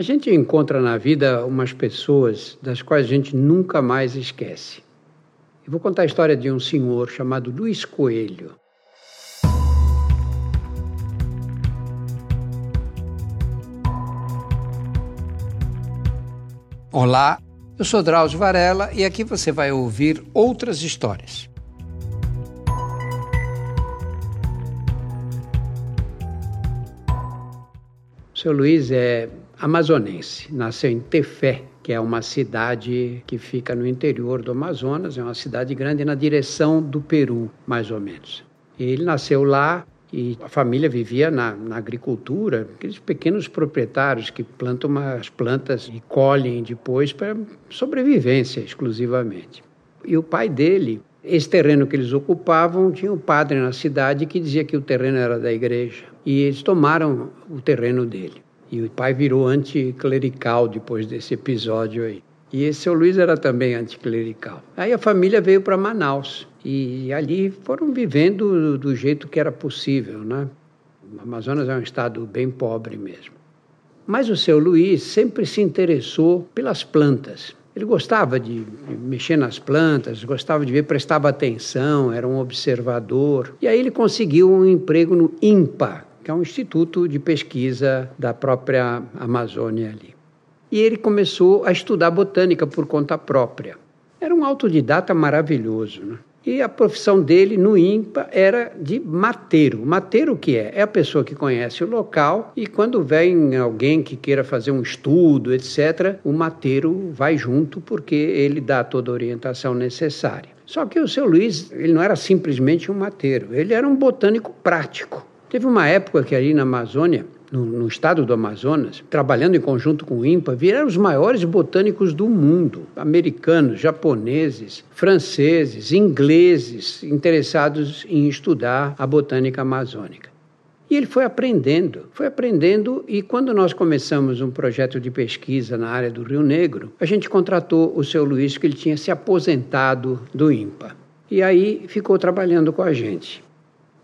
A gente encontra na vida umas pessoas das quais a gente nunca mais esquece. Eu vou contar a história de um senhor chamado Luiz Coelho. Olá, eu sou Drauzio Varela e aqui você vai ouvir outras histórias. O seu Luiz é amazonense. Nasceu em Tefé, que é uma cidade que fica no interior do Amazonas, é uma cidade grande na direção do Peru, mais ou menos. Ele nasceu lá e a família vivia na, na, agricultura, aqueles pequenos proprietários que plantam umas plantas e colhem depois para sobrevivência exclusivamente. E o pai dele, esse terreno que eles ocupavam, tinha um padre na cidade que dizia que o terreno era da igreja. E eles tomaram o terreno dele. E o pai virou anticlerical depois desse episódio aí. E esse seu Luiz era também anticlerical. Aí a família veio para Manaus e ali foram vivendo do jeito que era possível, né? O Amazonas é um estado bem pobre mesmo. Mas o seu Luiz sempre se interessou pelas plantas. Ele gostava de mexer nas plantas, gostava de ver, prestava atenção, era um observador. E aí ele conseguiu um emprego no INPA, que é um instituto de pesquisa da própria Amazônia ali. E ele começou a estudar botânica por conta própria. Era um autodidata maravilhoso, né? E a profissão dele no INPA era de mateiro. Mateiro o que é? É a pessoa que conhece o local e quando vem alguém que queira fazer um estudo, etc., o mateiro vai junto porque ele dá toda a orientação necessária. Só que o seu Luiz, ele não era simplesmente um mateiro, ele era um botânico prático. Teve uma época que ali na Amazônia, no, no, estado do Amazonas, trabalhando em conjunto com o INPA, vieram os maiores botânicos do mundo: americanos, japoneses, franceses, ingleses, interessados em estudar a botânica amazônica. E ele foi aprendendo, foi aprendendo, e quando nós começamos um projeto de pesquisa na área do Rio Negro, a gente contratou o seu Luiz, que ele tinha se aposentado do INPA. E aí ficou trabalhando com a gente.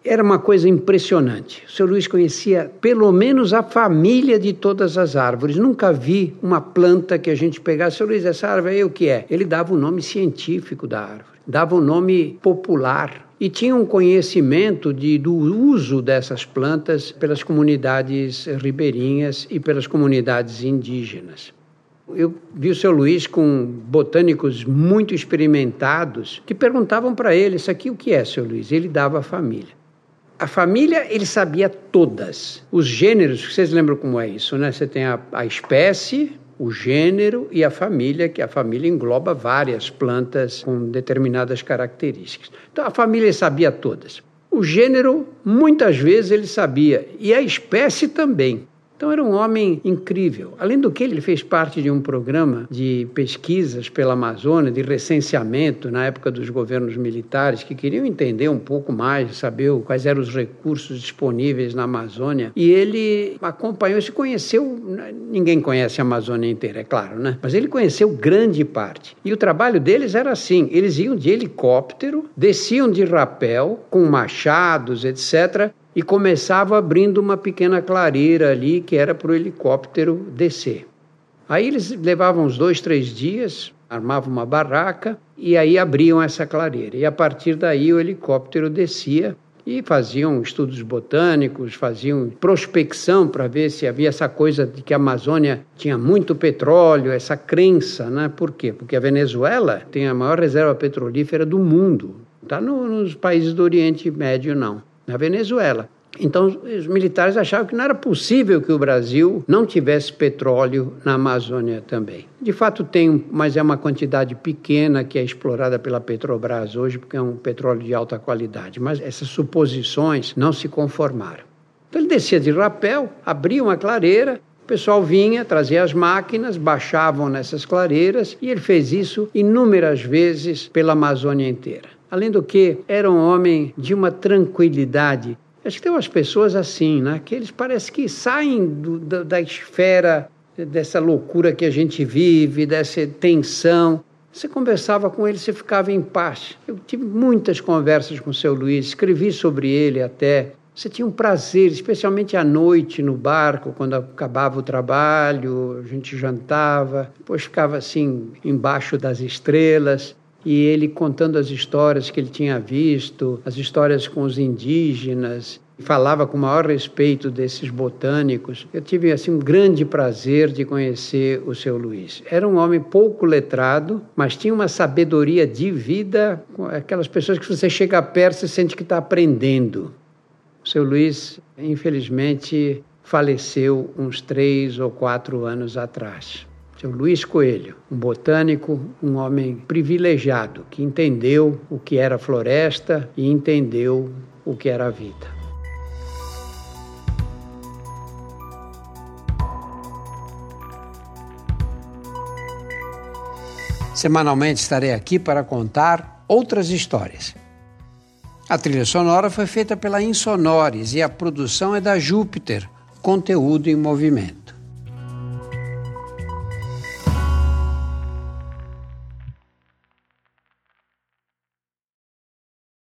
Era uma coisa impressionante. O seu Luiz conhecia pelo menos a família de todas as árvores. Nunca vi uma planta que a gente pegasse. Seu Luiz, essa árvore aí o que é? Ele dava o nome científico da árvore, dava o nome popular e tinha um conhecimento de, do uso dessas plantas pelas comunidades ribeirinhas e pelas comunidades indígenas. Eu vi o seu Luiz com botânicos muito experimentados que perguntavam para ele: Isso aqui o que é, seu Luiz? Ele dava a família. A família ele sabia todas. Os gêneros, vocês lembram como é isso, né? Você tem a, a espécie, o gênero e a família, que a família engloba várias plantas com determinadas características. Então a família sabia todas. O gênero, muitas vezes, ele sabia, e a espécie também. Então era um homem incrível. Além do que, ele fez parte de um programa de pesquisas pela Amazônia, de recenseamento na época dos governos militares, que queriam entender um pouco mais, saber quais eram os recursos disponíveis na Amazônia. E ele acompanhou, se conheceu. Ninguém conhece a Amazônia inteira, é claro, né? Mas ele conheceu grande parte. E o trabalho deles era assim: eles iam de helicóptero, desciam de rapel, com machados, etc e começava abrindo uma pequena clareira ali que era para o helicóptero descer. Aí eles levavam uns dois, três dias, armavam uma barraca e aí abriam essa clareira. E a partir daí o helicóptero descia e faziam estudos botânicos, faziam prospecção para ver se havia essa coisa de que a Amazônia tinha muito petróleo, essa crença, né? Por quê? Porque a Venezuela tem a maior reserva petrolífera do mundo. Está no, nos países do Oriente Médio, não na Venezuela. Então, os militares achavam que não era possível que o Brasil não tivesse petróleo na Amazônia também. De fato, tem, mas é uma quantidade pequena que é explorada pela Petrobras hoje, porque é um petróleo de alta qualidade. Mas essas suposições não se conformaram. Então, ele descia de rapel, abria uma clareira, o pessoal vinha, trazia as máquinas, baixavam nessas clareiras e ele fez isso inúmeras vezes pela Amazônia inteira. Além do que, era um homem de uma tranquilidade. Acho que tem umas pessoas assim, né? Que eles parecem que saem do, da, da esfera dessa loucura que a gente vive, dessa tensão. Você conversava com ele, você ficava em paz. Eu tive muitas conversas com o seu Luiz, escrevi sobre ele até. Você tinha um prazer, especialmente à noite no barco, quando acabava o trabalho, a gente jantava, depois ficava assim embaixo das estrelas e ele contando as histórias que ele tinha visto, as histórias com os indígenas, falava com o maior respeito desses botânicos. Eu tive assim um grande prazer de conhecer o seu Luiz. Era um homem pouco letrado, mas tinha uma sabedoria de vida, aquelas pessoas que você chega perto e sente que está aprendendo. O seu Luiz, infelizmente, faleceu uns três ou quatro anos atrás. Seu Luiz Coelho, um botânico, um homem privilegiado que entendeu o que era floresta e entendeu o que era a vida. Semanalmente estarei aqui para contar outras histórias. A trilha sonora foi feita pela Insonores e a produção é da Júpiter, conteúdo em movimento.